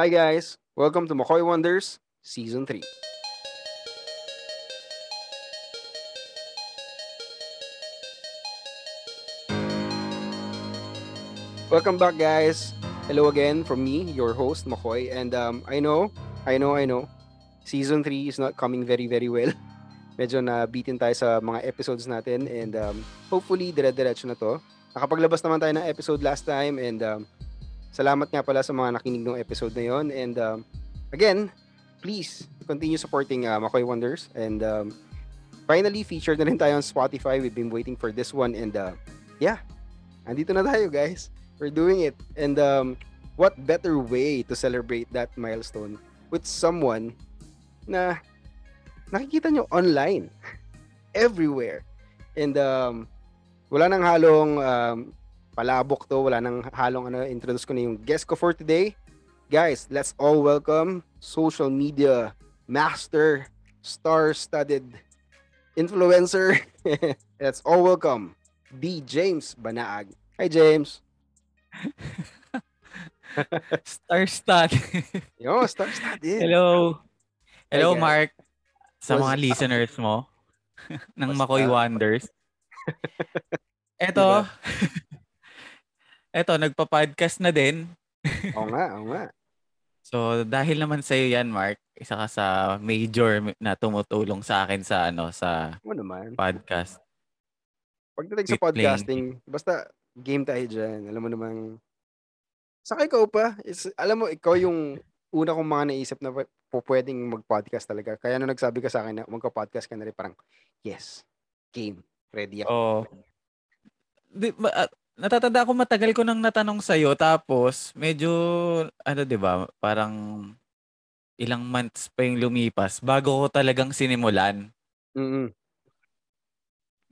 Hi guys, welcome to McCoy Wonders Season 3. Welcome back guys. Hello again from me, your host McCoy. And um, I know, I know, I know, Season 3 is not coming very, very well. Medyo na beaten tayo sa mga episodes natin and um, hopefully dire-diretso na to. Nakapaglabas naman tayo ng episode last time and um, salamat nga pala sa mga nakinig ng episode na yon and um, again, please continue supporting uh, Makoy Wonders. And um, finally featured na rin tayo on Spotify. We've been waiting for this one. And uh, yeah, andito na tayo guys. We're doing it. And um, what better way to celebrate that milestone with someone na nakikita nyo online everywhere. And um, wala nang halong um, palabok to, wala nang halong ano, introduce ko na yung guest ko for today. Guys, let's all welcome social media master, star-studded influencer. let's all welcome B. James Banaag. Hi, James. Star-studded. Yo, star-studded. Hello. Hello, Hi. Mark. Sa mga listeners mo ng Makoy? Wonders. Eto. Diba? Eto, nagpa-podcast na din. Oo nga, oo nga. So, dahil naman sa iyo yan, Mark, isa ka sa major na tumutulong sa akin sa ano sa Ano naman. podcast. Pagdating sa playing. podcasting, basta game tayo dyan. Alam mo namang, saka ikaw pa, is, alam mo, ikaw yung una kong mga naisip na po pwedeng mag-podcast talaga. Kaya nung nagsabi ka sa akin na magka-podcast ka na rin, parang, yes, game, ready ako. Oh. Di, ma, ah, natatanda ako matagal ko nang natanong sa iyo tapos medyo ano 'di ba, parang ilang months pa yung lumipas bago ko talagang sinimulan, Mm-mm.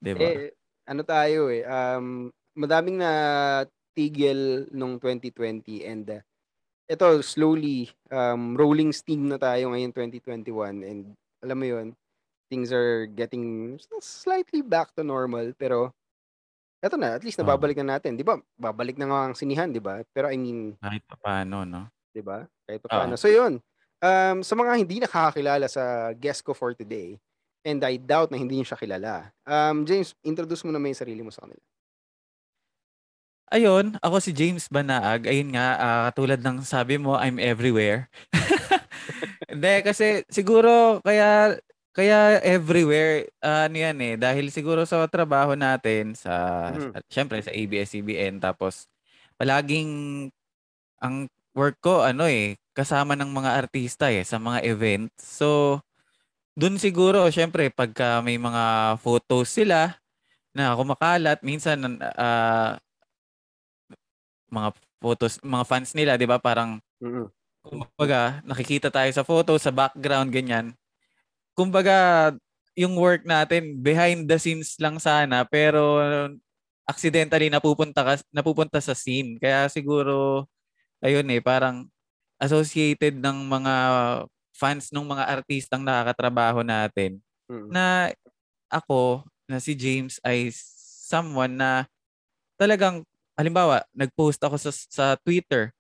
'di ba? Eh, ano tayo eh, um, madaming na tigil nung 2020 and uh, ito slowly um, rolling steam na tayo ngayon 2021 and alam mo yun, things are getting slightly back to normal pero eto na, at least nababalik na natin. Di ba? Babalik na nga ang sinihan, di ba? Pero I mean, Kahit paano, no? di ba? Kahit pa Oo. paano. So yun, um, sa mga hindi nakakakilala sa guest ko for today, and I doubt na hindi niyo siya kilala, um, James, introduce mo naman yung sarili mo sa kanila. Ayun, ako si James Banaag. Ayun nga, ah, katulad ng sabi mo, I'm everywhere. Hindi, kasi siguro kaya kaya everywhere ah, ano yan eh dahil siguro sa trabaho natin sa Mhm. sa- syempre sa ABS-CBN tapos palaging ang work ko ano eh kasama ng mga artista eh sa mga events. So dun siguro syempre pagka may mga photos sila na kumakalat minsan ah, mga photos mga fans nila 'di ba parang Mm-mm. kumbaga nakikita tayo sa photo sa background ganyan kumbaga yung work natin behind the scenes lang sana pero accidentally napupunta ka, napupunta sa scene kaya siguro ayun eh parang associated ng mga fans ng mga artistang nakakatrabaho natin Mm-mm. na ako na si James ay someone na talagang halimbawa nag-post ako sa sa Twitter.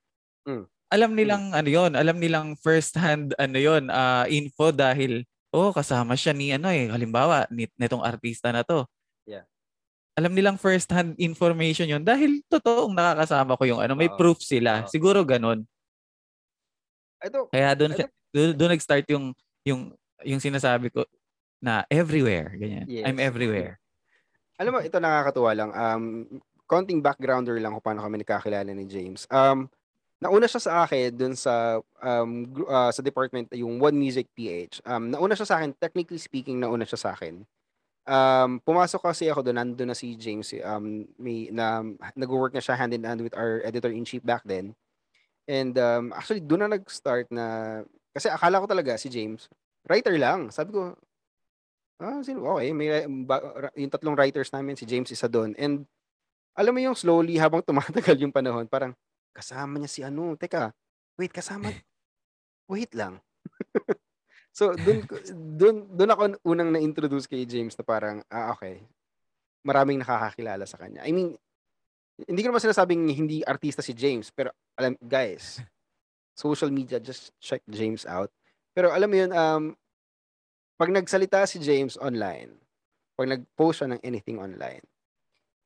Mm. Alam nilang ano 'yon, alam nilang first hand ano 'yon, ah, info dahil oh kasama siya ni ano eh halimbawa ni, nitong artista na to. Yeah. Alam nilang first hand information 'yon dahil totoong nakakasama ko yung ano, may Oo. proof sila. Oo. Siguro ganun. Ito, Kaya doon doon, doon nag-start yung yung yung sinasabi ko na everywhere, ganyan. I'm Yes. everywhere. alam mo, ito nakakatuwa lang. Um, konting backgrounder lang kung paano kami nagkakilala ni James. Um, nauna siya sa akin dun sa um, ah, sa department yung One Music PH. Um, nauna siya sa akin, technically speaking, nauna siya sa akin. Um, pumasok kasi ako doon, nandun na si James, um, may, na, nag-work na siya hand in hand with our editor-in-chief back then. And um, actually, doon na nag-start na, kasi akala ko talaga si James, writer lang. Sabi ko, ah, sino? Okay, may, yung tatlong writers namin, si James isa doon. And alam mo yung slowly, habang tumatagal yung panahon, parang, kasama niya si ano, teka, wait, kasama, wait lang. so, dun, dun, dun ako unang na-introduce kay James na parang, ah, okay, maraming nakakakilala sa kanya. I mean, hindi ko naman sinasabing hindi artista si James, pero alam, guys, social media, just check James out. Pero alam mo yun, um, pag nagsalita si James online, pag nag-post siya ng anything online,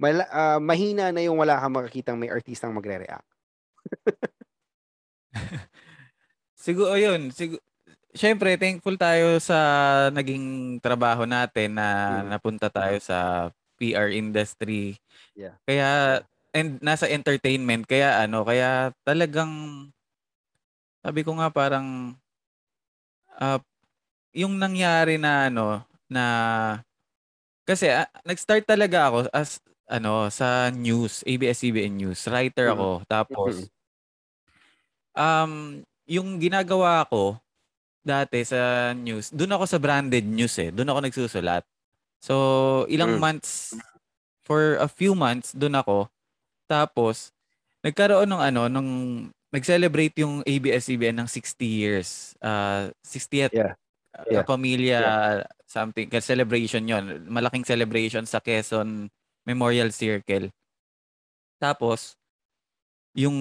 mala, uh, mahina na yung wala kang makakitang may artistang magre-react. Siguro yun, siguro Siyempre, thankful tayo sa naging trabaho natin na mm. napunta tayo sa PR industry. Yeah. Kaya and nasa entertainment kaya ano, kaya talagang sabi ko nga parang uh, yung nangyari na ano na kasi uh, nag-start talaga ako as ano sa news, ABS-CBN News. Writer mm. ako. Mm-hmm. Tapos um yung ginagawa ko dati sa news, doon ako sa branded news eh. Doon ako nagsusulat. So, ilang mm. months, for a few months, doon ako. Tapos, nagkaroon ng ano, nung nag-celebrate yung ABS-CBN ng 60 years. Uh, 60th yeah. Yeah. Uh, pamilya yeah. something, celebration yon Malaking celebration sa Quezon Memorial Circle. Tapos, yung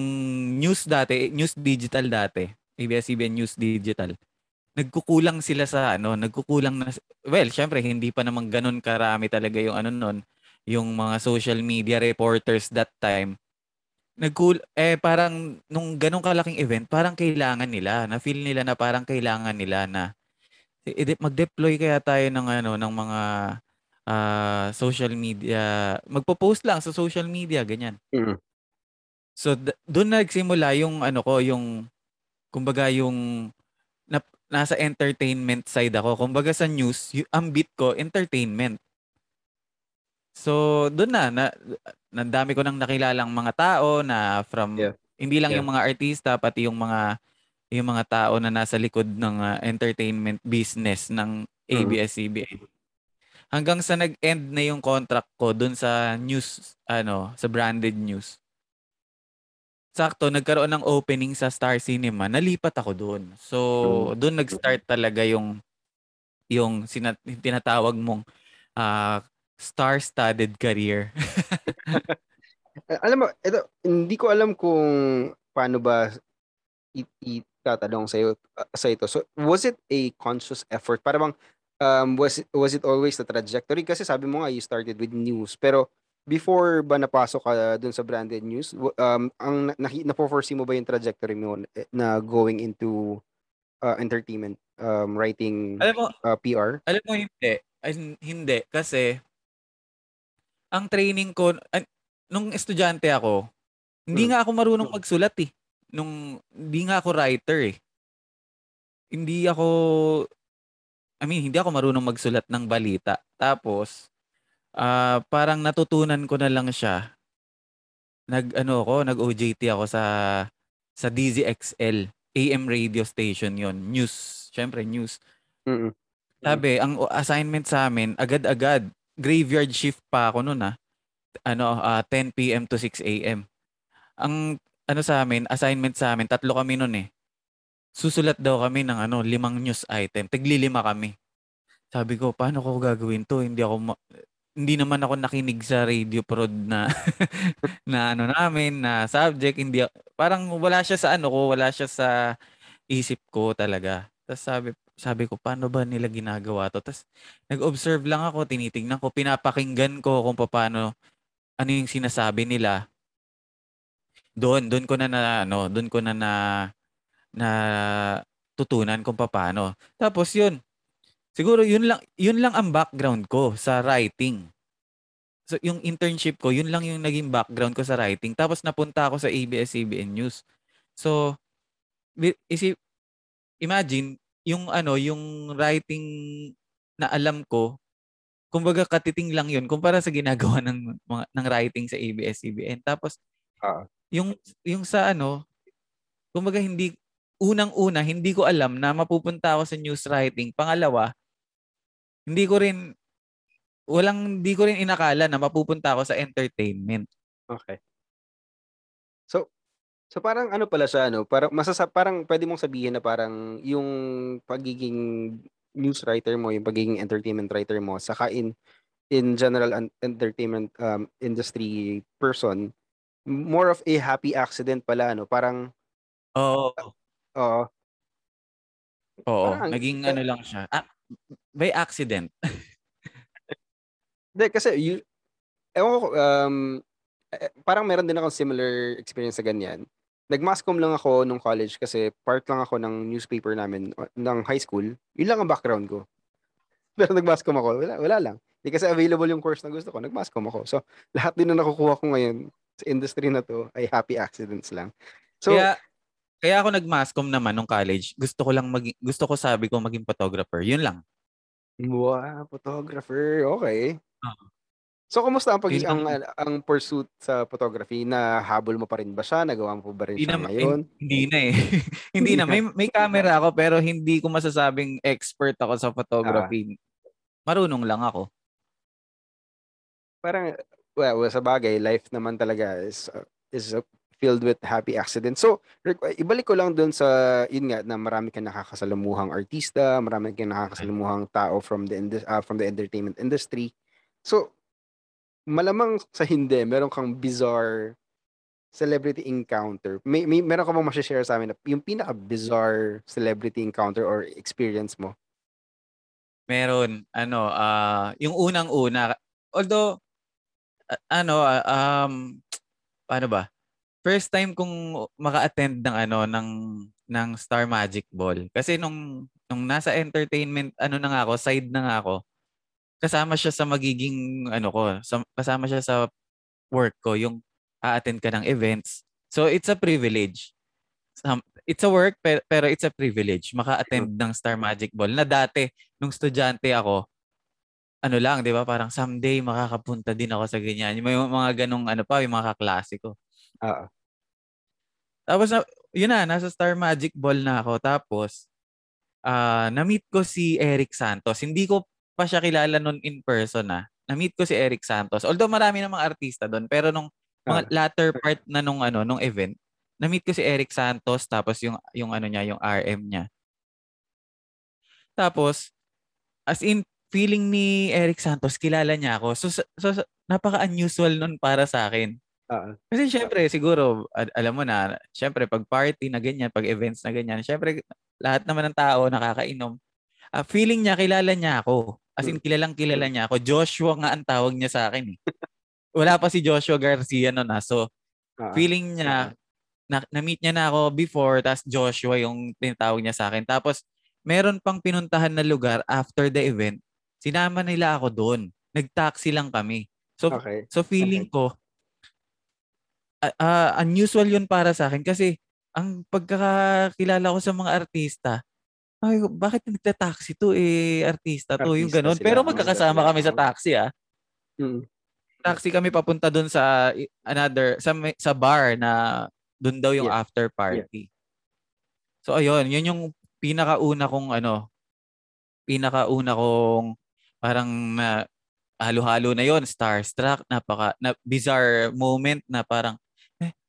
news dati, news digital dati, ABS-CBN News Digital, nagkukulang sila sa ano, nagkukulang na well, syempre hindi pa naman ganoon karami talaga yung ano noon, yung mga social media reporters that time. Nagkul eh parang nung ganong kalaking event, parang kailangan nila, na feel nila na parang kailangan nila na mag-deploy kaya tayo ng ano ng mga uh, social media, magpo-post lang sa social media ganyan. Mm-hmm. So d- doon nagsimula yung ano ko, yung kumbaga yung na, nasa entertainment side ako. Kumbaga sa news, y- ang beat ko, entertainment. So, doon na, na, na dami ko nang nakilalang mga tao na from, yeah. hindi lang yeah. yung mga artista, pati yung mga yung mga tao na nasa likod ng uh, entertainment business ng ABS-CBN. Mm-hmm. Hanggang sa nag-end na yung contract ko doon sa news, ano, sa branded news sakto nagkaroon ng opening sa Star Cinema, nalipat ako doon. So, hmm. doon nag-start talaga yung yung sinat- tinatawag mong uh, star-studded career. alam mo, ito, hindi ko alam kung paano ba itatanong sa iyo uh, sa ito. So, was it a conscious effort? Para bang um, was it, was it always the trajectory? Kasi sabi mo nga you started with news, pero before ba napasok ka dun sa branded news, um, ang na, na-foresee mo ba yung trajectory mo eh, na going into uh, entertainment, um, writing, alam mo, uh, PR? Alam mo, hindi. Ay, hindi. Kasi, ang training ko, uh, nung estudyante ako, hindi hmm. nga ako marunong magsulat eh. Nung, hindi nga ako writer eh. Hindi ako, I mean, hindi ako marunong magsulat ng balita. Tapos, Ah, parang natutunan ko na lang siya. Nag-ano ako, nag-OJT ako sa sa DZXL, AM radio station 'yon, news, syempre news. Mm. Sabi, ang assignment sa amin, agad-agad, graveyard shift pa ako noon ah. Ano, uh, ah, 10 PM to 6 AM. Ang ano sa amin, assignment sa amin, tatlo kami noon eh. Susulat daw kami ng ano, limang news item. Tiglilima kami. Sabi ko, paano ko gagawin to? Hindi ako ma- hindi naman ako nakinig sa radio prod na na ano namin na subject. Hindi parang wala siya sa ano ko wala siya sa isip ko talaga. Tapos sabi sabi ko paano ba nila ginagawa to? Tapos nag-observe lang ako tinitingnan ko pinapakinggan ko kung paano ano yung sinasabi nila. Doon doon ko na na ano doon ko na na na tutunan kung paano tapos yun Siguro yun lang yun lang ang background ko sa writing. So yung internship ko, yun lang yung naging background ko sa writing. Tapos napunta ako sa ABS-CBN News. So isip imagine yung ano, yung writing na alam ko, kumbaga katiting lang yun kumpara sa ginagawa ng mga ng writing sa ABS-CBN. Tapos uh, yung yung sa ano, kumbaga hindi unang-una hindi ko alam na mapupunta ako sa news writing. Pangalawa, hindi ko rin walang hindi ko rin inakala na mapupunta ako sa entertainment. Okay. So so parang ano pala siya no, parang masasa parang pwede mong sabihin na parang yung pagiging news writer mo, yung pagiging entertainment writer mo, saka in in general an entertainment um, industry person, more of a happy accident pala no, parang Oo. Oo. Oo, Parang ang- naging ano lang siya. Ah, by accident. Hindi, kasi you, ewan ko, um, eh, parang meron din akong similar experience sa ganyan. Nag-mascom lang ako nung college kasi part lang ako ng newspaper namin ng high school. Yun lang ang background ko. Pero nag-mascom ako, wala, wala lang. Hindi kasi available yung course na gusto ko, nag-mascom ako. So, lahat din na nakukuha ko ngayon sa industry na to ay happy accidents lang. So, kaya kaya ako nag-mascom naman nung college. Gusto ko lang maging gusto ko sabi ko maging photographer. Yun lang. wow, photographer, okay. Oo. So, kumusta ang pag Yun ang, ang- ang pursuit sa photography? Na habol mo pa rin ba siya? Nagawa mo pa rin Hindi siya na ngayon? hindi na eh. hindi na may may camera ako pero hindi ko masasabing expert ako sa photography. Marunong lang ako. parang well, well, sa bagay life naman talaga is uh, is uh, filled with happy accidents. So, uh, ibalik ko lang dun sa yun nga na marami kang nakakasalamuhang artista, marami kang nakakasalamuhang tao from the uh, from the entertainment industry. So, malamang sa hindi, meron kang bizarre celebrity encounter. May, may meron ka bang ma-share sa amin na yung pinaka bizarre celebrity encounter or experience mo? Meron ano ah yung unang-una although a- ano ah, um paano ba? First time kong maka-attend ng ano ng ng Star Magic Ball. Kasi nung nung nasa entertainment ano na nga ako, side na nga ako. Kasama siya sa magiging ano ko, sa, kasama siya sa work ko yung a-attend ka ng events. So it's a privilege. It's a work pero, pero it's a privilege maka-attend ng Star Magic Ball na dati nung estudyante ako ano lang, 'di ba? Parang someday makakapunta din ako sa ganyan. May mga ganong ano pa, yung mga kaklase ko. Oo. Tapos na, yun na, nasa Star Magic Ball na ako. Tapos, ah na-meet ko si Eric Santos. Hindi ko pa siya kilala nun in person ah. Na-meet ko si Eric Santos. Although marami namang artista doon, pero nung mga latter part na nung ano, nung event, na-meet ko si Eric Santos tapos yung yung ano niya, yung RM niya. Tapos as in feeling ni Eric Santos kilala niya ako. So, so, so napaka-unusual nun para sa akin. Oo. Kasi syempre, siguro, ad- alam mo na, syempre, pag party na ganyan, pag events na ganyan, syempre, lahat naman ng tao nakakainom. Ah, feeling niya, kilala niya ako. As in, kilalang kilala niya ako. Joshua nga ang tawag niya sa akin eh. Wala pa si Joshua Garcia noon na. So, Oo. feeling niya, na, na-meet niya na ako before, tapos Joshua yung tinatawag niya sa akin. Tapos, meron pang pinuntahan na lugar after the event. Sinama nila ako doon. Nag-taxi lang kami. So, Okay. So feeling ko ah, unusual 'yun para sa akin kasi ang pagkakakilala ko sa mga artista ay bakit nagta-taxi to eh artista to yung Artista ganun sila, pero magkakasama ganun. kami sa taxi ah Mm. taxi kami papunta doon sa another sa sa bar na doon daw yung Yeah. after party so ayun yun yung pinakauna kong ano pinakauna kong parang na halo-halo na yon starstruck napaka na bizarre moment na parang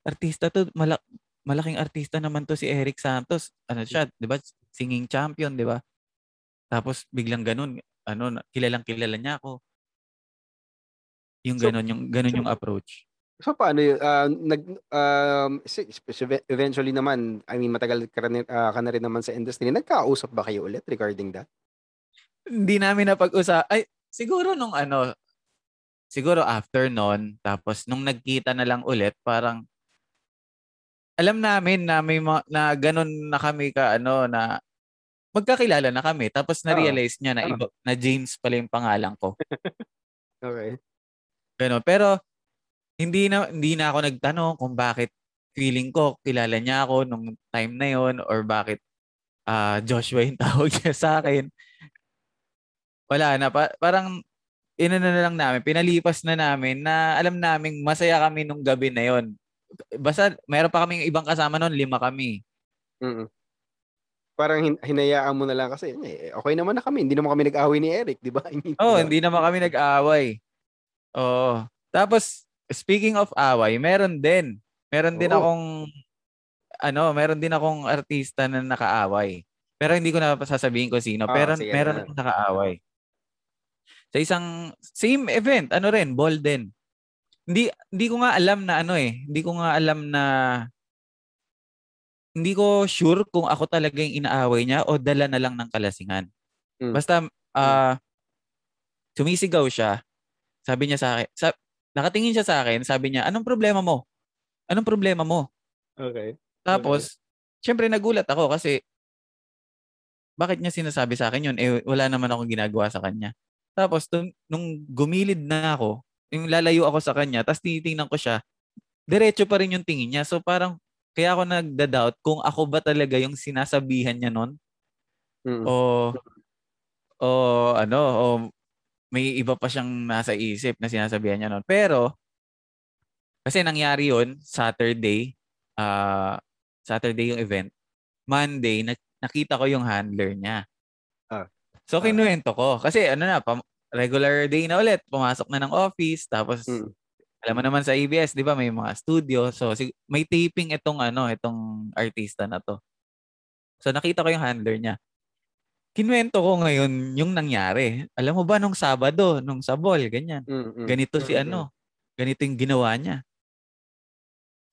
artista to malak malaking artista naman to si Eric Santos ano siya 'di ba singing champion 'di ba tapos biglang ganun ano kilalang kilala niya ako yung So- ganun yung ganun so- yung approach So paano yun? Ah, nag um si- eventually naman, I mean matagal ka, rin, ah, ka na rin naman sa industry. Nagkausap ba kayo ulit regarding that? hindi namin napag-usap ay siguro nung ano siguro after nun tapos nung nagkita na lang ulit parang alam namin na may mga, na ganun na kami ka ano na magkakilala na kami tapos na-realize niya na iba, na James pala yung pangalan ko. Okay. ganun. Pero hindi na hindi na ako nagtanong kung bakit feeling ko kilala niya ako nung time na yon or bakit ah Joshua yung tawag niya sa akin. Wala na. Pa, parang inano na lang namin pinalipas na namin na alam naming masaya kami nung gabi na yon basta meron pa kaming ibang kasama noon lima kami Mm. Parang hin- hinayaan mo na lang kasi eh, okay naman na kami. Hindi naman kami nag-away ni Eric, di ba? Mean, oh hindi naman kami nag-away oo tapos speaking of away meron din meron din Oo. akong ano meron din akong artista na nakaaway pero hindi ko na sasabihin ko sino Ah, pero meron na. akong nakaaway sa isang same event ano rin ball din hindi hindi ko nga alam na ano eh hindi ko nga alam na hindi ko sure kung ako talaga yung inaaway niya o dala na lang ng kalasingan. Mm. Basta ah sumisigaw siya. Sabi niya sa akin, sa, nakatingin siya sa akin, sabi niya, "Anong problema mo? Anong problema mo?" Okay. Tapos, syempre nagulat ako kasi bakit niya sinasabi sa akin yun? Eh, wala naman akong ginagawa sa kanya. Tapos, nung gumilid na ako, yung lalayo ako sa kanya, tapos tinitingnan ko siya, diretso pa rin yung tingin niya. So, parang, kaya ako nagda-doubt kung ako ba talaga yung sinasabihan niya nun Mm. o o ano o may iba pa siyang nasa isip na sinasabihan niya noon. Pero kasi nangyari 'yon Saturday, ah Saturday yung event. Monday na, nakita ko yung handler niya. Ah. So Ah. kinuwento ko kasi ano na pam- regular day na ulit, pumasok na ng office tapos Mm. alam mo naman sa ABS, 'di ba, may mga studio. So sig- may taping itong ano, itong artista na 'to. So nakita ko yung handler niya. Kinuwento ko ngayon yung nangyari. Alam mo ba nung Sabado, nung sa ball, ganyan. Mm, mm. Ganito si Mm, ano, ganito yung ginawa niya.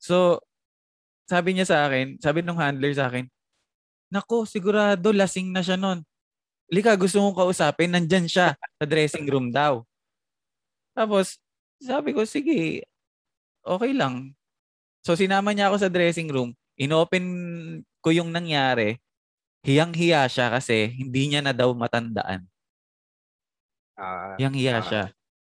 So, sabi niya sa akin, sabi nung handler sa akin, Nako, sigurado lasing na siya nun. Lika, gusto mong kausapin, nandyan siya sa dressing room daw. Tapos, sabi ko, sige, okay lang. So, sinama niya ako sa dressing room. Inopen ko yung nangyari. Hiyang-hiya siya kasi hindi niya na daw matandaan. Ah, Hiyang-hiya Ah. siya.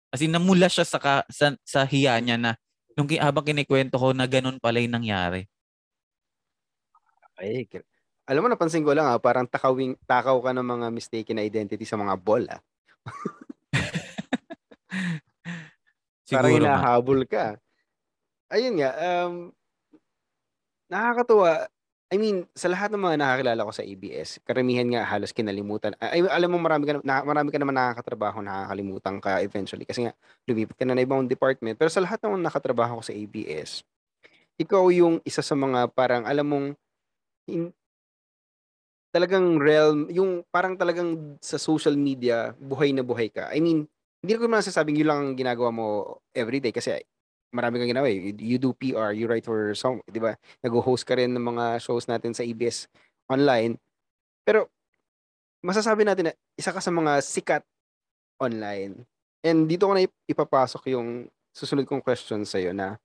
Kasi namula siya sa, ka, sa, sa hiya niya na nung habang kinikwento ko na ganun pala yung nangyari. ay, alam mo, napansin ko lang ah, parang takawing, takaw ka ng mga mistaken na identity sa mga ball ah. Parang hinahabol ka. Ayun nga, um, nakakatuwa. I mean, sa lahat ng mga nakakilala ko sa ABS, karamihan nga halos kinalimutan. Ay, alam mo, marami ka, na, marami ka naman nakakatrabaho, nakakalimutan ka eventually. Kasi nga, lumipat ka na na ibang department. Pero sa lahat ng mga nakatrabaho ko sa ABS, ikaw yung isa sa mga parang, alam mong, in, talagang realm, yung parang talagang sa social media, buhay na buhay ka. I mean, hindi ko naman sasabing yun lang ang ginagawa mo everyday kasi marami kang ginawa eh. You, do PR, you write for some, di ba? Nag-host ka rin ng mga shows natin sa ABS online. Pero masasabi natin na isa ka sa mga sikat online. And dito ko na ip- ipapasok yung susunod kong question sa'yo na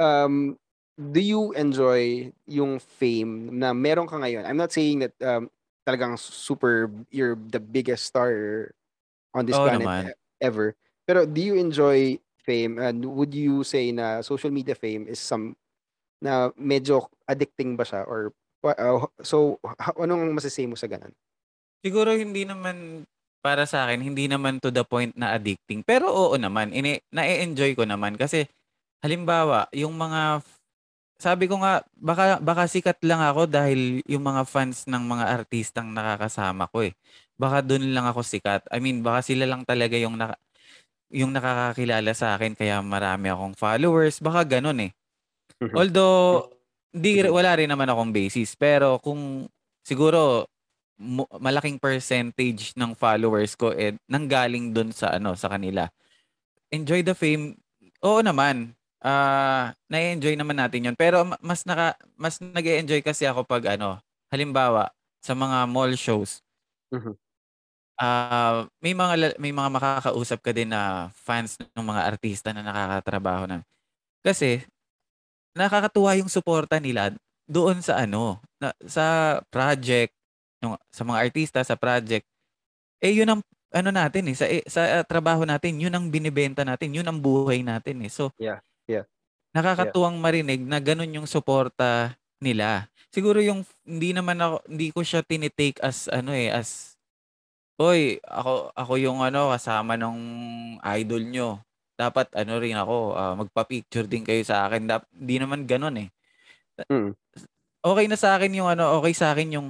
um, do you enjoy yung fame na meron ka ngayon? I'm not saying that um, talagang super, you're the biggest star on this Oo planet naman. e- ever. Pero do you enjoy fame and would you say na social media fame is some na medyo addicting ba siya or uh, so anong masasay mo sa ganun? Siguro hindi naman para sa akin, hindi naman to the point na addicting. Pero oo naman, ini na-enjoy ko naman kasi halimbawa, yung mga sabi ko nga baka baka sikat lang ako dahil yung mga fans ng mga artistang nakakasama ko eh. Baka doon lang ako sikat. I mean, baka sila lang talaga yung naka, yung nakakakilala sa akin kaya marami akong followers, baka ganun eh. Although hindi wala rin naman akong basis, pero kung siguro malaking percentage ng followers ko eh nanggaling doon sa ano sa kanila. Enjoy the fame. Oo naman. Ah, na-enjoy naman natin 'yon. Pero ma- mas naka mas nag-enjoy kasi ako pag ano, halimbawa sa mga mall shows. Mhm. Ah, may mga may mga makakausap ka din na fans ng mga artista na nakakatrabaho na. Kasi nakakatuwa yung suporta nila doon sa ano, na, sa project, yung, sa mga artista sa project. Eh yun ang ano natin eh sa eh, sa uh, trabaho natin, yun ang binibenta natin, yun ang buhay natin eh. So Yeah, yeah. Nakakatuwang marinig na ganun yung suporta nila. Siguro yung hindi naman ako hindi ko siya tinitake as ano eh as Oy, ako ako yung ano kasama ng idol nyo. Dapat ano rin ako, ah, magpa-picture din kayo sa akin. Dap, hindi naman ganoon eh. Mm. Okay na sa akin yung ano, okay sa akin yung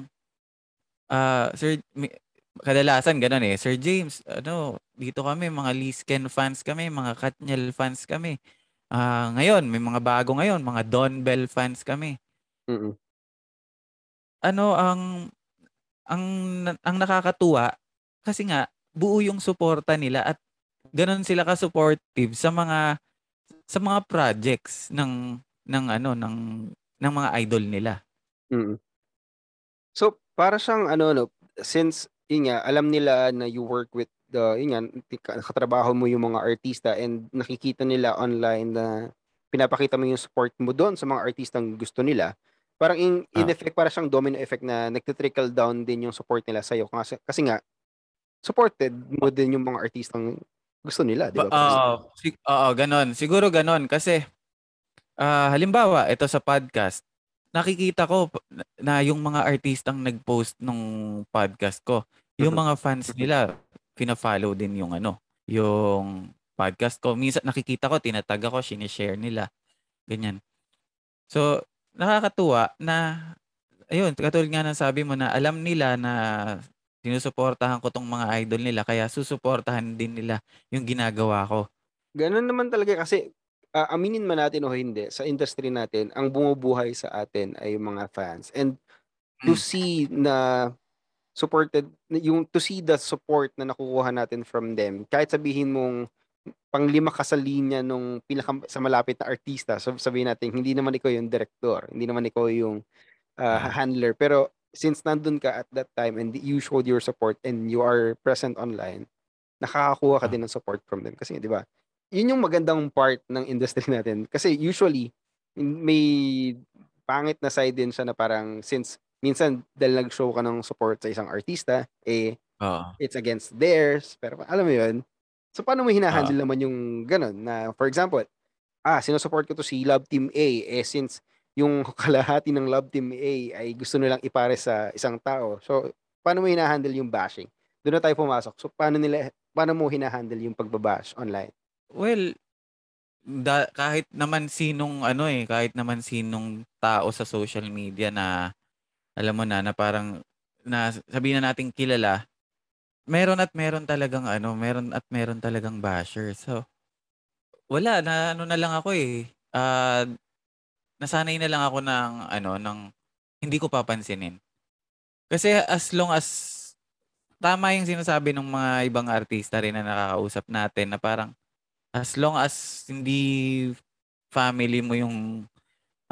ah Sir kadalasan ganun eh. Sir James, ano, dito kami mga Lisken fans kami, mga Katniel fans kami. Ah, ngayon may mga bago ngayon, mga Don Bell fans kami. Mm. Ano ang ang ang nakakatuwa kasi nga buo yung suporta nila at ganun sila ka-supportive sa mga sa mga projects ng ng ano ng ng mga idol nila. Mm. So, para siyang ano 'no, since yun nga, alam nila na you work with the yun nga, katrabaho mo yung mga artista and nakikita nila online na pinapakita mo yung support mo doon sa mga artistang gusto nila. Parang in, in Ah. effect, para siyang domino effect na nagti-trickle down din yung support nila sa'yo. Kasi, kasi nga, supported mo din yung mga artistang gusto nila, di ba? Ba- Oo, sig- oo, ganon. Siguro ganon kasi ah, halimbawa, ito sa podcast, nakikita ko na yung mga artistang nag-post nung podcast ko, yung Mhm. mga fans nila, fina-follow din yung ano, yung podcast ko. Minsan nakikita ko, tinatag ako, sinishare nila. Ganyan. So, nakakatuwa na, ayun, katulad nga ng sabi mo na alam nila na sinusuportahan ko tong mga idol nila, kaya susuportahan din nila yung ginagawa ko. Ganun naman talaga kasi ah, aminin man natin o hindi, sa industry natin, ang bumubuhay sa atin ay yung mga fans. And to Mm. see na supported, yung to see the support na nakukuha natin from them, kahit sabihin mong panglima ka sa linya nung pinaka sa malapit na artista, so sabihin natin, hindi naman ikaw yung director, hindi naman ikaw yung Ah. handler, pero since nandun ka at that time and you showed your support and you are present online, nakakakuha ka Ah. din ng support from them. Kasi, di ba, yun yung magandang part ng industry natin. Kasi usually, may pangit na side din siya na parang since minsan dahil nag-show ka ng support sa isang artista, eh, Oo. it's against theirs. Pero alam mo yun? So, paano mo hinahandle naman yung ganun? Na, for example, ah, sinusupport ko to si Love Team A. Eh, since yung kalahati ng Love Team A ay gusto nilang ipare sa isang tao. So, paano mo hinahandle yung bashing? Doon na tayo pumasok. So, paano nila, paano mo hinahandle yung pagbabash online? Well, da, kahit naman sinong ano eh, kahit naman sinong tao sa social media na alam mo na na parang na sabihin na nating kilala, meron at meron talagang ano, meron at meron talagang basher. So wala na ano na lang ako eh. Ah, nasanay na lang ako ng ano ng hindi ko papansinin. Kasi as long as tama yung sinasabi ng mga ibang artista rin na nakakausap natin na parang as long as hindi family mo yung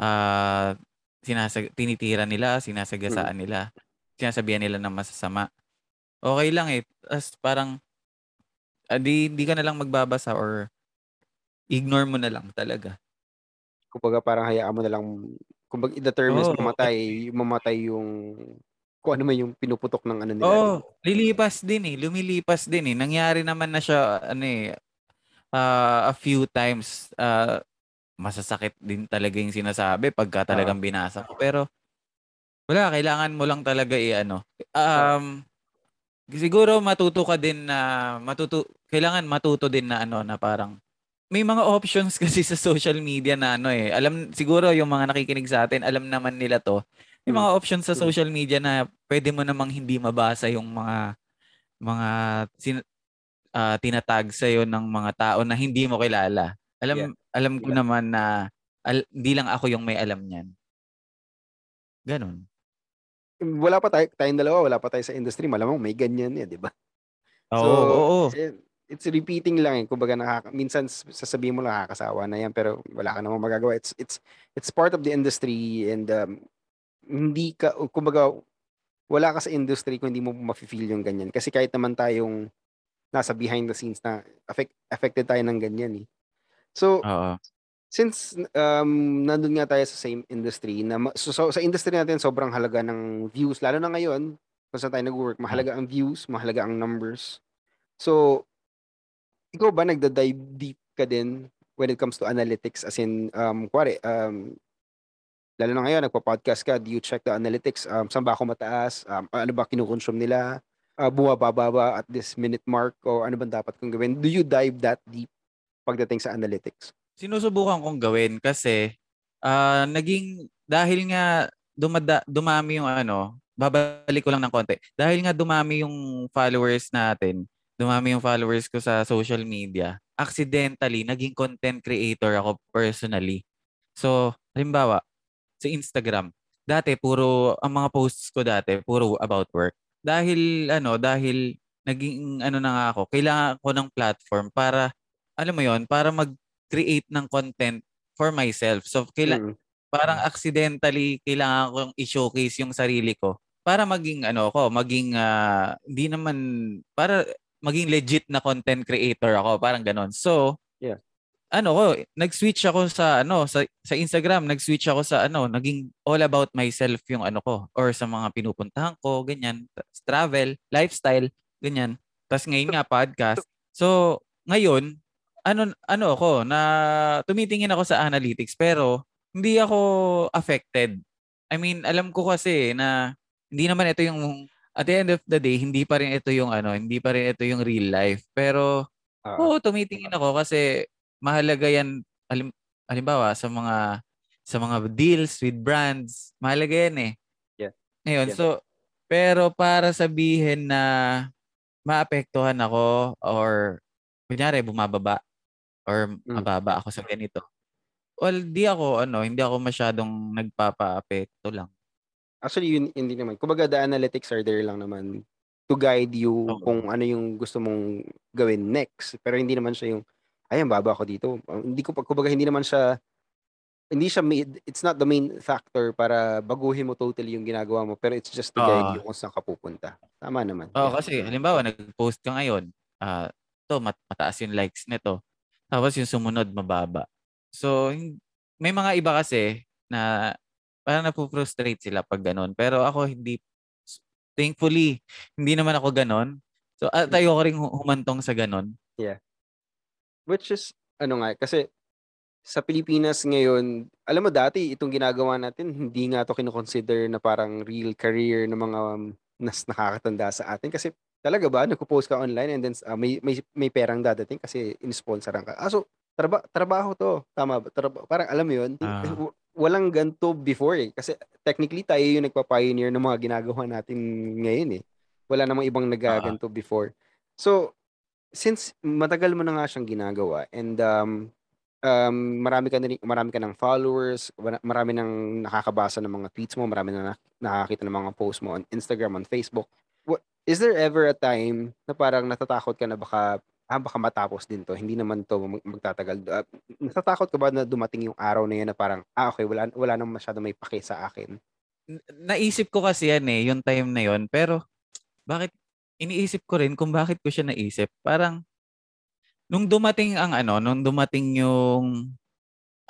ah sinasag tinitira nila, sinasagasaan nila, sinasabihan nila ng masasama. Okay lang eh. As parang ah, di, ka na lang magbabasa or ignore mo na lang talaga. Kumbaga parang hayaan mo na lang, kumbaga the term is Oo. mamatay, mamatay yung, kung ano man yung pinuputok ng ano nila. Oo, lilipas din eh. Lumilipas din eh. Nangyari naman na siya, ano eh, ah, a few times. ah, masasakit din talaga yung sinasabi pagka talagang binasa ko. Pero, wala, kailangan mo lang talaga i-ano. Um, siguro matuto ka din na, matuto, kailangan matuto din na ano, na parang, may mga options kasi sa social media na ano eh. Alam, siguro yung mga nakikinig sa atin, alam naman nila to. May mga options sa Mm. social media na pwede mo namang hindi mabasa yung mga mga sin, ah, tinatag sa ng mga tao na hindi mo kilala. Alam Yeah. Alam ko Yeah. naman na al, hindi lang ako yung may alam niyan. Ganon. Wala pa tayo, tayong dalawa, wala pa tayo sa industry, malamang may ganyan eh, di ba? Oo, So, oo. eh, it's repeating lang eh. Kumbaga nakaka, minsan sasabihin mo lang nakakasawa na yan pero wala ka namang magagawa. It's it's it's part of the industry and um, hindi ka kumbaga wala ka sa industry kung hindi mo mafe-feel yung ganyan. Kasi kahit naman tayong nasa behind the scenes na affect, affected tayo ng ganyan eh. So, Oo. since um, nandun nga tayo sa same industry, na, ma- so, so, sa industry natin sobrang halaga ng views, lalo na ngayon, kung saan tayo nag-work, mahalaga ang views, mahalaga ang numbers. So, ikaw ba nagda-dive deep ka din when it comes to analytics? As in, um, kuwari, um, lalo na ngayon, nagpa-podcast ka, do you check the analytics? Um, saan ba ako mataas? Um, ano ba kinukonsume nila? Uh, bumababa ba at this minute mark? O ano ba dapat kong gawin? Do you dive that deep pagdating sa analytics? Sinusubukan kong gawin kasi ah, naging dahil nga dumada, dumami yung ano, babalik ko lang ng konti. Dahil nga dumami yung followers natin, dumami yung followers ko sa social media, accidentally naging content creator ako personally. So, halimbawa, sa Instagram, dati puro ang mga posts ko dati puro about work. Dahil ano, dahil naging ano na nga ako, kailangan ko ng platform para alam mo 'yon, para mag-create ng content for myself. So kaila- Mm. parang accidentally kailangan kong i-showcase yung sarili ko para maging ano ako, maging uh, hindi naman para maging legit na content creator ako, parang ganon. So, yeah. Ano ko, nag-switch ako sa ano sa sa Instagram, nag-switch ako sa ano, naging all about myself yung ano ko or sa mga pinupuntahan ko, ganyan, travel, lifestyle, ganyan. Tapos ngayon nga podcast. So, ngayon, ano ano ako na tumitingin ako sa analytics pero hindi ako affected. I mean, alam ko kasi na hindi naman ito yung at the end of the day, hindi pa rin ito yung ano, hindi pa rin ito yung real life. Pero uh, oo, tumitingin ako kasi mahalaga yan halim, halimbawa sa mga sa mga deals with brands, mahalaga yan eh. Yeah. Ngayon, yeah. so pero para sabihin na maapektuhan ako or kunyari bumababa or mm. mababa ako sa ganito. Well, di ako ano, hindi ako masyadong nagpapa-apekto lang. Actually, yun hindi naman. Kumbaga, the analytics are there lang naman to guide you oh. kung ano yung gusto mong gawin next. Pero hindi naman siya yung, ay, baba ako dito. Hindi ko, kumbaga, hindi naman siya, hindi siya, it's not the main factor para baguhin mo totally yung ginagawa mo. Pero it's just to guide you kung saan ka pupunta. Tama naman. Oh, kasi, halimbawa, nag-post ka ngayon, uh, to, mat- mataas yung likes nito. Tapos yung sumunod, mababa. So, may mga iba kasi na parang napu-frustrate sila pag ganun. Pero ako hindi, thankfully, hindi naman ako ganun. So, at ah, tayo ko rin humantong sa ganun. Yeah. Which is, ano nga, kasi sa Pilipinas ngayon, alam mo dati, itong ginagawa natin, hindi nga to kinoconsider na parang real career ng mga um, nas nakakatanda sa atin. Kasi talaga ba, nagpo-post ka online and then uh, may, may, may perang dadating kasi in-sponsoran ka. Ah, so, traba, trabaho to. Tama ba? Traba, parang alam mo yun, uh walang ganto before eh. Kasi technically tayo yung nagpa-pioneer ng mga ginagawa natin ngayon eh. Wala namang ibang nagaganto uh-huh. before. So, since matagal mo na nga siyang ginagawa and um, um, marami ka na marami ka ng followers, marami nang nakakabasa ng mga tweets mo, marami na nakakita ng mga posts mo on Instagram, on Facebook. What, is there ever a time na parang natatakot ka na baka ah, baka matapos din to. Hindi naman to magtatagal. Uh, natatakot ka ba na dumating yung araw na yan na parang, ah, okay, wala, wala nang masyado may pake sa akin? Naisip ko kasi yan eh, yung time na yon Pero, bakit, iniisip ko rin kung bakit ko siya naisip. Parang, nung dumating ang ano, nung dumating yung,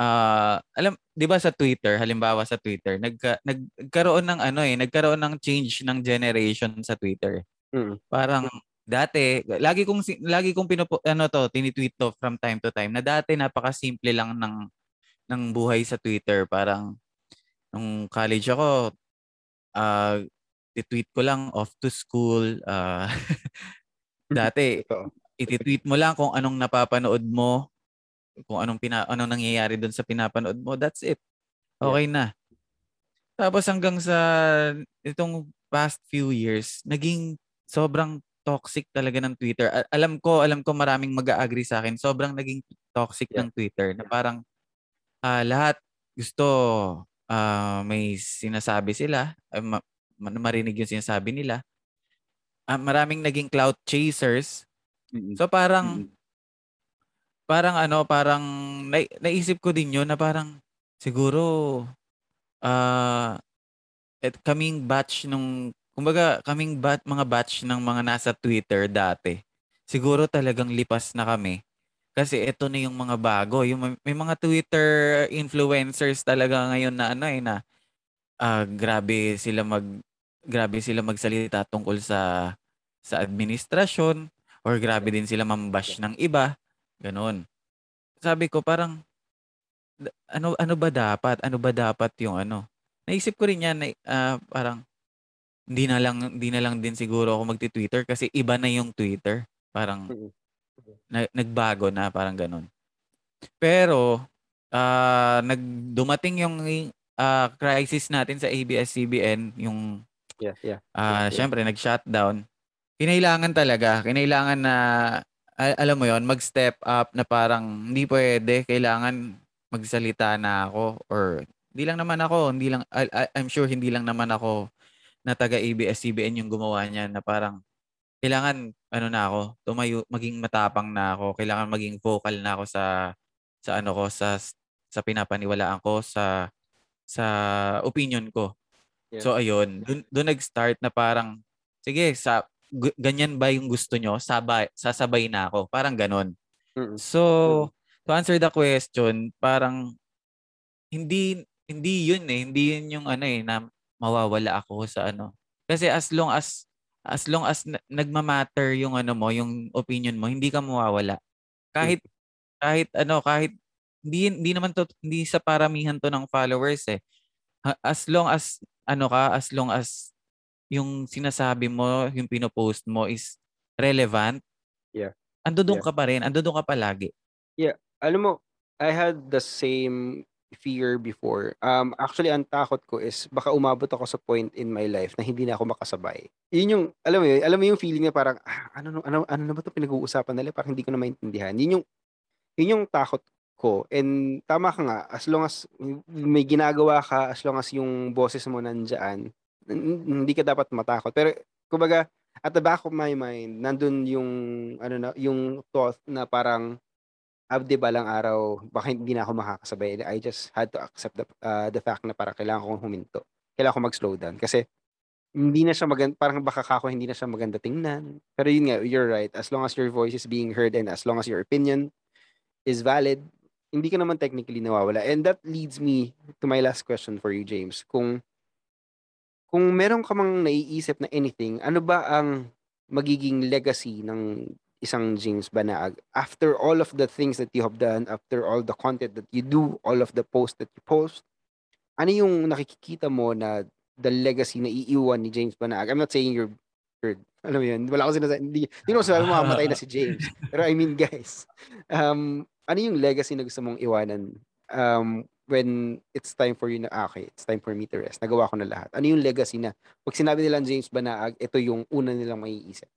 uh, alam, di ba sa Twitter, halimbawa sa Twitter, nagka, nagkaroon ng ano eh, nagkaroon ng change ng generation sa Twitter. Mm. Parang, dati, lagi kong lagi kong pinupo, ano to, tinitweet to from time to time na dati napaka-simple lang ng ng buhay sa Twitter. Parang nung college ako, uh, tweet ko lang off to school. Uh, dati, ititweet mo lang kung anong napapanood mo, kung anong pina, anong nangyayari doon sa pinapanood mo. That's it. Okay yeah. na. Tapos hanggang sa itong past few years, naging sobrang toxic talaga ng Twitter. Alam ko, alam ko maraming mag-agree sa akin. Sobrang naging toxic yeah. ng Twitter na parang uh, lahat gusto uh, may sinasabi sila, uh, ma- marinig yung sinasabi nila. Uh, maraming naging cloud chasers. Mm-hmm. So parang mm-hmm. Parang ano, parang na- naisip ko din yun na parang siguro uh, at kaming batch nung kumbaga kaming bat, mga batch ng mga nasa Twitter dati, siguro talagang lipas na kami. Kasi ito na yung mga bago. Yung may mga Twitter influencers talaga ngayon na ano eh na uh, grabe sila mag grabe sila magsalita tungkol sa sa administrasyon or grabe din sila mambash ng iba. Ganon. Sabi ko parang ano ano ba dapat? Ano ba dapat yung ano? Naisip ko rin yan na uh, parang hindi na lang hindi na lang din siguro ako magti-Twitter kasi iba na yung Twitter. Parang na, nagbago na parang ganun. Pero uh, nagdumating yung uh, crisis natin sa ABS-CBN, yung yeah, yeah. Uh, yeah, syempre nag-shutdown. Kinailangan talaga, kinailangan na al- alam mo 'yon, mag-step up na parang hindi pwede, kailangan magsalita na ako or hindi lang naman ako, hindi lang I, I'm sure hindi lang naman ako na taga ABS-CBN yung gumawa niya na parang kailangan ano na ako, tumayo, maging matapang na ako, kailangan maging vocal na ako sa sa ano ko sa sa pinapaniwalaan ko sa sa opinion ko. Yeah. So ayun, doon nag-start na parang sige, sa ganyan ba yung gusto nyo? Sabay, sasabay na ako. Parang ganon. Mm-mm. So, to answer the question, parang hindi hindi yun eh, hindi yun yung ano eh na mawawala ako sa ano. Kasi as long as as long as na- nagmamatter yung ano mo, yung opinion mo, hindi ka mawawala. Kahit kahit ano, kahit hindi hindi naman to hindi sa paramihan to ng followers eh. As long as ano ka, as long as yung sinasabi mo, yung pinopost mo is relevant. Yeah. Ando doon Yeah. ka pa rin, ando doon ka palagi. alam mo, I had the same fear before. Um, actually, ang takot ko is baka umabot ako sa point in my life na hindi na ako makasabay. Yun yung, alam mo yun, alam mo yung feeling na parang, ah, ano, ano, ano na ba ito pinag-uusapan nila? Parang hindi ko na maintindihan. Yun yung, yun yung takot ko. And tama ka nga, as long as may ginagawa ka, as long as yung boses mo nandyan, hindi ka dapat matakot. Pero, kumbaga, at the back of my mind, nandun yung, ano na, yung thought na parang, abdi balang araw, baka hindi na ako makakasabay. I just had to accept the, uh, the fact na parang kailangan kong huminto. Kailangan ko mag-slow down. Kasi hindi na siya maganda, parang baka kako hindi na siya maganda tingnan. Pero yun nga, you're right. As long as your voice is being heard and as long as your opinion is valid, hindi ka naman technically nawawala. And that leads me to my last question for you, James. Kung kung meron ka mang naiisip na anything, ano ba ang magiging legacy ng isang James Banaag after all of the things that you have done, after all the content that you do, all of the posts that you post, ano yung nakikita mo na the legacy na iiwan ni James Banaag? I'm not saying you're you're- alam mo yun, wala ko sinasabi, hindi, hindi ko sabi mamamatay na si James. Pero I mean, guys, um, ano yung legacy na gusto mong iwanan um, when it's time for you na, ah, okay, it's time for me to rest. Nagawa ko na lahat. Ano yung legacy na, pag sinabi nilang James Banaag, ito yung una nilang maiisip.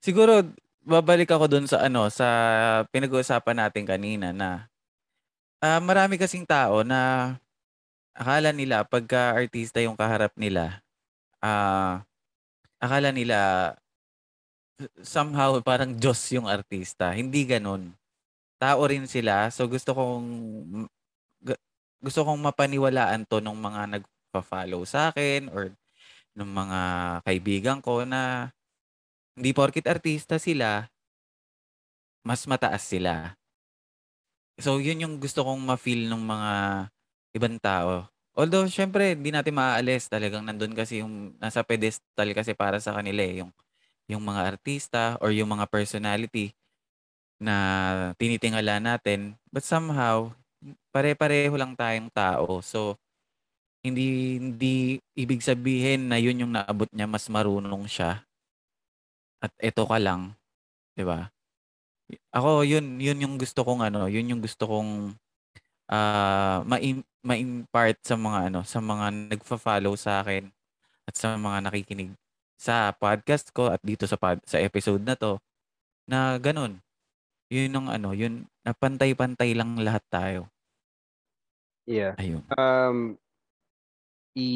Siguro babalik ako doon sa ano sa pinag-uusapan natin kanina na ah, marami kasing tao na akala nila pagka artista yung kaharap nila ah akala nila somehow parang Diyos yung artista. Hindi ganun. Tao rin sila. So gusto kong gusto kong mapaniwalaan to ng mga nagpa-follow sa akin or ng mga kaibigan ko na hindi porkit artista sila, mas mataas sila. So, yun yung gusto kong ma-feel ng mga ibang tao. Although, syempre, hindi natin maaalis. Talagang nandun kasi yung nasa pedestal kasi para sa kanila eh. Yung, yung mga artista or yung mga personality na tinitingala natin. But somehow, pare-pareho lang tayong tao. So, hindi hindi ibig sabihin na yun yung naabot niya mas marunong siya at eto ka lang, 'di ba? Ako yun yun yung gusto kong ano, yun yung gusto kong ma-im- ma-impart sa mga ano, sa mga nagfa-follow sa akin at sa mga nakikinig sa podcast ko at dito sa pod, sa episode na to na ganun. Yun ang ano, yun na pantay-pantay lang lahat tayo. Yeah. Ayun. Um, i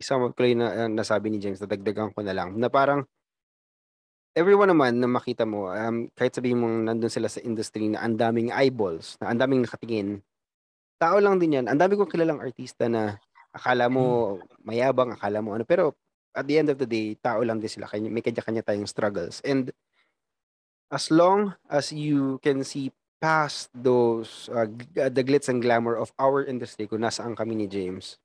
isama ko na na nasabi ni James, dadagdagan ko na lang, na parang everyone naman na makita mo, um, kahit sabihin mong nandun sila sa industry na ang daming eyeballs, na ang daming nakatingin, tao lang din yan. Ang dami kong kilalang artista na akala mo mayabang, akala mo ano, pero at the end of the day, tao lang din sila. Kanya, may kanya-kanya tayong struggles. And as long as you can see past those uh, uh, the glitz and glamour of our industry kung nasaan kami ni James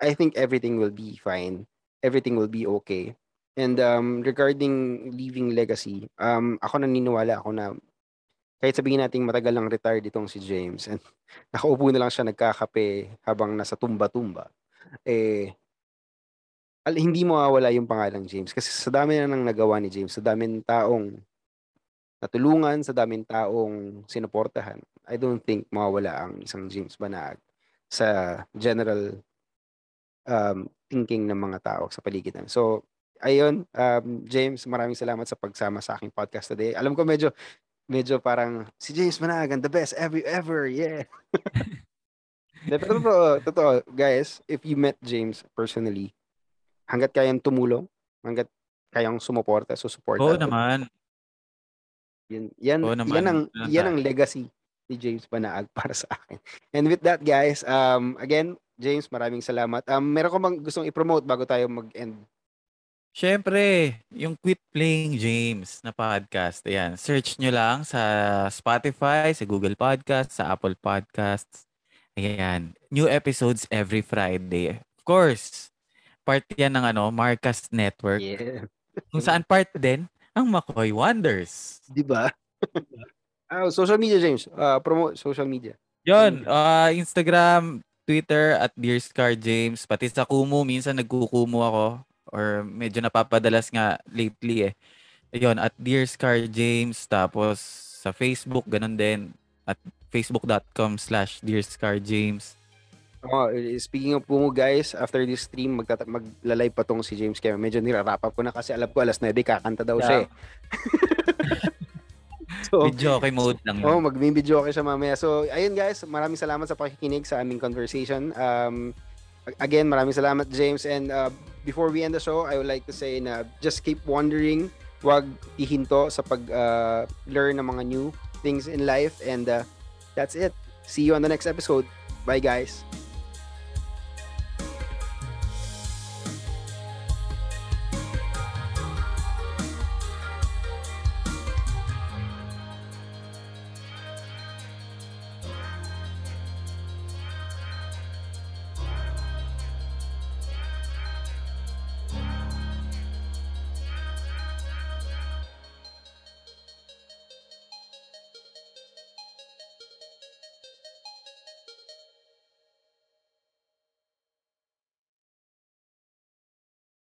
I think everything will be fine. Everything will be okay. And um, regarding leaving legacy um, ako naniniwala ako na kahit sabihin natin matagal lang retired itong si James and nakaupo na lang siya nagkakape habang nasa tumba-tumba eh al- hindi mawawala yung pangalang James kasi sa dami na nang nagawa ni James sa daming taong natulungan sa daming taong sinuportahan, I don't think mawawala ang isang James Banaag sa general um, thinking ng mga tao sa paligid. So, ayun, um, James, maraming salamat sa pagsama sa aking podcast today. Alam ko medyo medyo parang si James Banaag, the best ever ever, yeah. Pero totoo, totoo, guys, if you met James personally, hanggat kayang tumulong, hanggat kayang sumuporta, susuporta. Oo naman. Yan, yan, Oo naman. yan ang yan ang legacy ni James Banaag para sa akin. And with that guys, um again, James, maraming salamat. Um, meron ko bang gustong i-promote bago tayo mag-end? Siyempre, yung Quit Playing James na podcast. Ayan, search nyo lang sa Spotify, sa Google Podcasts, sa Apple Podcasts. Ayan, new episodes every Friday. Of course, part yan ng ano, Marcas Network. Yeah. Kung saan part din ang McCoy Wonders. Di ba? Ah, social media, James. Uh, promote social media. Yon, uh, Instagram, Twitter at Dear Scar James. Pati sa Kumu, minsan nagkukumu ako. Or medyo napapadalas nga lately eh. Ayun, at Dear Scar James. Tapos sa Facebook, ganun din. At facebook.com slash Dear Scar James. Oh, speaking of Pumo guys, after this stream, magtata- magla-live pa tong si James kaya medyo nirarap up ko na kasi alam ko alas 9 kakanta daw siya. eh. so, Video okay mode lang Oh, mag-video okay siya mamaya. So, ayun guys, maraming salamat sa pakikinig sa aming conversation. Um, ag- again, maraming salamat James and uh, before we end the show, I would like to say na just keep wondering, wag ihinto sa pag uh, learn ng mga new things in life and uh, that's it. See you on the next episode. Bye guys.